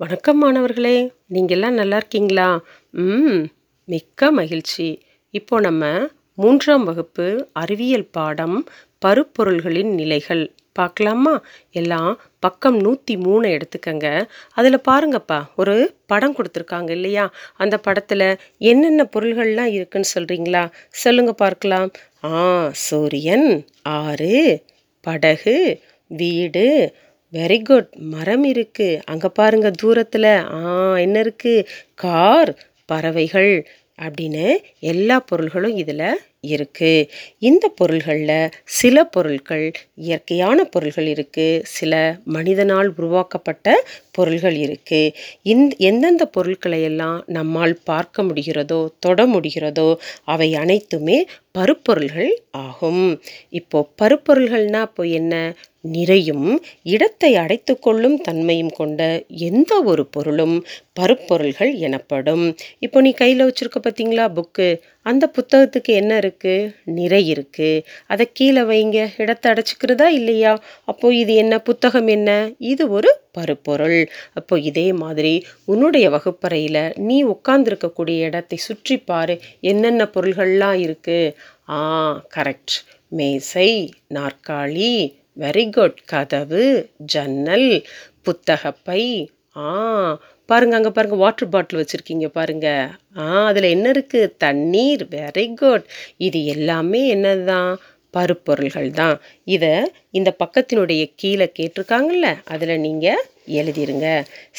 வணக்கம் மாணவர்களே நீங்கள்லாம் நல்லா இருக்கீங்களா? ம் மிக்க மகிழ்ச்சி. இப்போ நம்ம மூன்றாம் வகுப்பு அறிவியல் பாடம் பருப்பொருள்களின் நிலைகள். பார்க்கலாமா? எல்லாம் பக்கம் நூற்றி மூணு எடுத்துக்கங்க. அதில் பாருங்கப்பா ஒரு படம் கொடுத்துருக்காங்க இல்லையா? அந்த படத்தில் என்னென்ன பொருள்கள்லாம் இருக்குன்னு சொல்கிறீங்களா சொல்லுங்க பார்க்கலாம். ஆ சூரியன் ஆறு படகு வீடு வெரி குட் மரம் இருக்கு. அங்கே பாருங்க தூரத்தில். ஆ என்ன இருக்கு? கார் பறவைகள் அப்படின்னு எல்லா பொருள்களும் இதில் இருக்கு. இந்த பொருள்களில் சில பொருட்கள் இயற்கையான பொருள்கள் இருக்கு. சில மனிதனால் உருவாக்கப்பட்ட பொருள்கள் இருக்கு. இந்த எந்தெந்த பொருட்களை எல்லாம் நம்மால் பார்க்க முடிகிறதோ தொட முடிகிறதோ அவை அனைத்துமே பருப்பொருள்கள் ஆகும். இப்போ பருப்பொருள்கள்னா இப்போ என்ன? நிறையும் இடத்தை அடைத்து கொள்ளும் தன்மையும் கொண்ட எந்த ஒரு பொருளும் பருப்பொருள்கள் எனப்படும். இப்போ நீ கையில் வச்சுருக்க பார்த்தீங்களா புக்கு? அந்த புத்தகத்துக்கு என்ன இருக்குது நிறை இருக்குது அதை கீழே வைங்க. இடத்தை அடைச்சிக்கிறதா இல்லையா? அப்போ இது என்ன? புத்தகம் என்ன? இது ஒரு பருப்பொருள். அப்போ இதே மாதிரி உன்னுடைய வகுப்பறையில் நீ உட்கார்ந்துருக்கக்கூடிய இடத்தை சுற்றி பாரு. என்னென்ன பொருள்கள்லாம் இருக்குது ஆ கரெக்ட். மேசை நாற்காலி வெரி குட் கதவு ஜன்னல் புத்தகப்பை. ஆ பாருங்க அங்கே பாருங்க வாட்டர் பாட்டில் வச்சுருக்கீங்க பாருங்க. ஆ அதில் என்ன இருக்குது தண்ணீர். வெரி குட் இது எல்லாமே என்னதுதான்? பருப்பொருள்கள் தான். இதை இந்த பக்கத்தினுடைய கீழே கேட்டிருக்காங்கல்ல அதில் நீங்கள் எழுதிருங்க.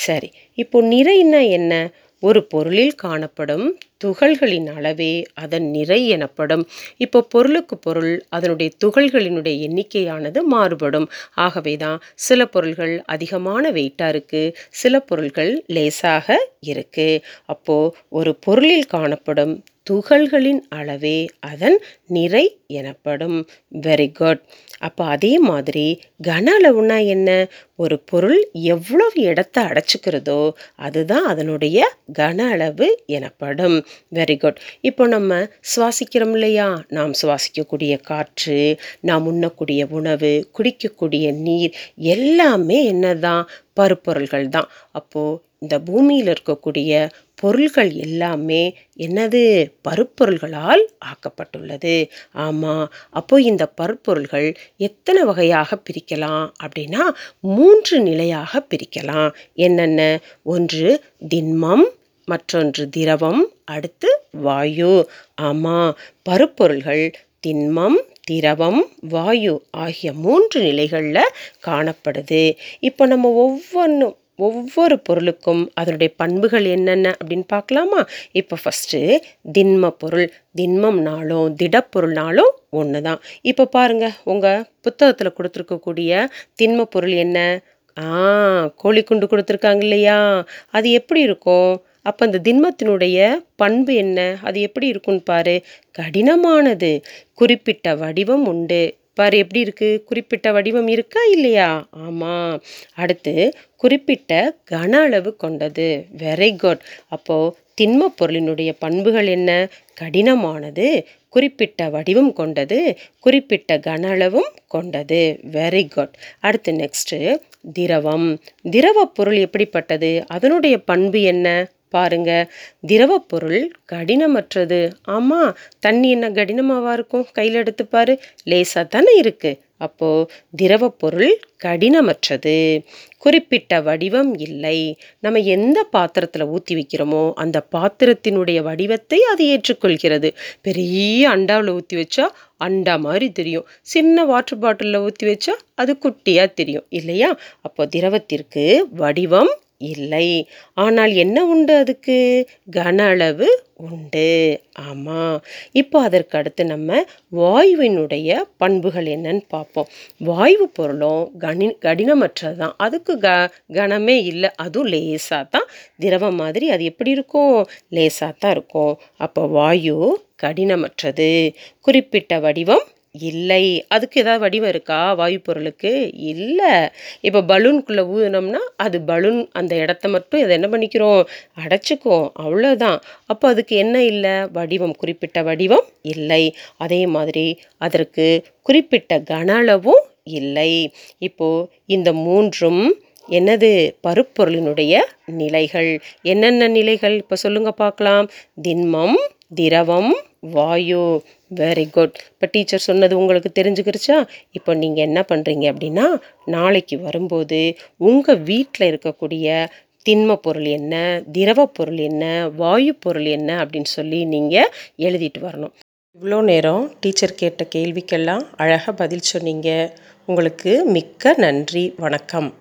சரி இப்போ நிறைன்னா என்ன? ஒரு பொருளில் காணப்படும் துகள்களின் அளவே அதன் நிறை எனப்படும். இப்போ பொருளுக்கு பொருள் அதனுடைய துகள்களினுடைய எண்ணிக்கையானது மாறுபடும். ஆகவே தான் சில பொருள்கள் அதிகமான வெயிட்டாக இருக்குது சில பொருள்கள் லேசாக இருக்குது அப்போது ஒரு பொருளில் காணப்படும் துகள்களின் அளவே அதன் நிறை எனப்படும். வெரி குட் அப்போ அதே மாதிரி கன அளவுனா என்ன? ஒரு பொருள் எவ்வளவு இடத்தை அடைச்சிக்கிறதோ அதுதான் அதனுடைய கன அளவு எனப்படும். வெரி குட் இப்போ நம்ம சுவாசிக்கிறோம் இல்லையா? நாம் சுவாசிக்கக்கூடிய காற்று நாம் உண்ணக்கூடிய உணவு குடிக்கக்கூடிய நீர் எல்லாமே என்னதான்? பருப்பொருள்கள் தான் அப்போது இந்த பூமியில் இருக்கக்கூடிய பொருள்கள் எல்லாமே என்னது பருப்பொருள்களால் ஆக்கப்பட்டுள்ளது. ஆமாம் அப்போ இந்த பருப்பொருள்கள் எத்தனை வகையாக பிரிக்கலாம் அப்படின்னா மூன்று நிலையாக பிரிக்கலாம். என்னென்ன? ஒன்று திண்மம் மற்றொன்று திரவம் அடுத்து வாயு. ஆமாம் பருப்பொருள்கள் திண்மம் திரவம் வாயு ஆகிய மூன்று நிலைகளில் காணப்படுது. இப்போ நம்ம ஒவ்வொன்றும் ஒவ்வொரு பொருளுக்கும் அதனுடைய பண்புகள் என்னென்ன அப்படின்னு பார்க்கலாமா? இப்போ ஃபஸ்ட்டு திண்ம பொருள் திண்மம்னாலும் திடப்பொருள்னாலும் ஒன்று தான் இப்போ பாருங்கள் உங்கள் புத்தகத்தில் கொடுத்துருக்கக்கூடிய திண்ம பொருள் என்ன? ஆ கோழிக்குண்டு கொடுத்துருக்காங்க இல்லையா? அது எப்படி இருக்கும்? அப்போ அந்த திண்மத்தினுடைய பண்பு என்ன? அது எப்படி இருக்குன்னு பாரு. கடினமானது. குறிப்பிட்ட வடிவம் உண்டு. பார் எப்படி இருக்குது குறிப்பிட்ட வடிவம் இருக்கா இல்லையா? ஆமாம் அடுத்து குறிப்பிட்ட கன அளவு கொண்டது. வெரி குட் அப்போது திண்ம பொருளினுடைய பண்புகள் என்ன? கடினமானது குறிப்பிட்ட வடிவம் கொண்டது குறிப்பிட்ட கன அளவும் கொண்டது. வெரி குட் அடுத்து நெக்ஸ்ட்டு திரவம். திரவ பொருள் எப்படிப்பட்டது? அதனுடைய பண்பு என்ன? பாருங்க. திரவப்பொருள் கடினமற்றது. ஆமாம் தண்ணி என்ன கடினமாவா இருக்கும்? கையில் எடுத்து பாரு லேசாக தானே இருக்குது அப்போது திரவப்பொருள் கடினமற்றது. குறிப்பிட்ட வடிவம் இல்லை. நம்ம எந்த பாத்திரத்தில் ஊற்றி வைக்கிறோமோ அந்த பாத்திரத்தினுடைய வடிவத்தை அது ஏற்றுக்கொள்கிறது. பெரிய அண்டாவில் ஊற்றி வச்சா அண்டா மாதிரி தெரியும். சின்ன வாட்டர் பாட்டிலில் ஊற்றி வச்சா அது குட்டியாக தெரியும். இல்லையா? அப்போ திரவத்திற்கு வடிவம் இல்லை. ஆனால் என்ன உண்டு அதுக்கு? கன அளவு உண்டு. ஆமாம் இப்போ அதற்கு அடுத்து நம்ம வாயுவினுடைய பண்புகள் என்னன்னு பார்ப்போம். வாயு பொருளும் கனி கடினமற்றது தான் அதுக்கு க கனமே இல்லை. அதுவும் லேசாக தான் திரவம் மாதிரி அது எப்படி இருக்கும்? லேசாக தான் இருக்கும். அப்போ வாயு கடினமற்றது. குறிப்பிட்ட வடிவம் இல்லை. அதுக்கு ஏதாவது வடிவம் இருக்கா? வாயு பொருளுக்கு? இல்லை. இப்போ பலூனுக்குள்ளே ஊதினோம்னா அது பலூன் அந்த இடத்த மட்டும் இதை என்ன பண்ணிக்கிறோம்? அடைச்சிக்கும் அவ்வளோதான் அப்போ அதுக்கு என்ன இல்லை? வடிவம் குறிப்பிட்ட வடிவம் இல்லை. அதே மாதிரி அதற்கு குறிப்பிட்ட கன அளவும் இல்லை. இப்போது இந்த மூன்றும் என்னது? பருப்பொருளினுடைய நிலைகள். என்னென்ன நிலைகள்? இப்போ சொல்லுங்கள் பார்க்கலாம். திண்மம் திரவம் வாயு வெரி குட் இப்போ டீச்சர் சொன்னது உங்களுக்கு தெரிஞ்சுக்கிருச்சா? இப்போ நீங்கள் என்ன பண்ணுறீங்க அப்படின்னா நாளைக்கு வரும்போது உங்கள் வீட்டில் இருக்கக்கூடிய திண்ம பொருள் என்ன திரவ பொருள் என்ன வாயு பொருள் என்ன அப்படின்னு சொல்லி நீங்கள் எழுதிட்டு வரணும். இவ்வளோ நேரம் டீச்சர் கேட்ட கேள்விக்கெல்லாம் அழகாக பதில் சொன்னீங்க. உங்களுக்கு மிக்க நன்றி. வணக்கம்.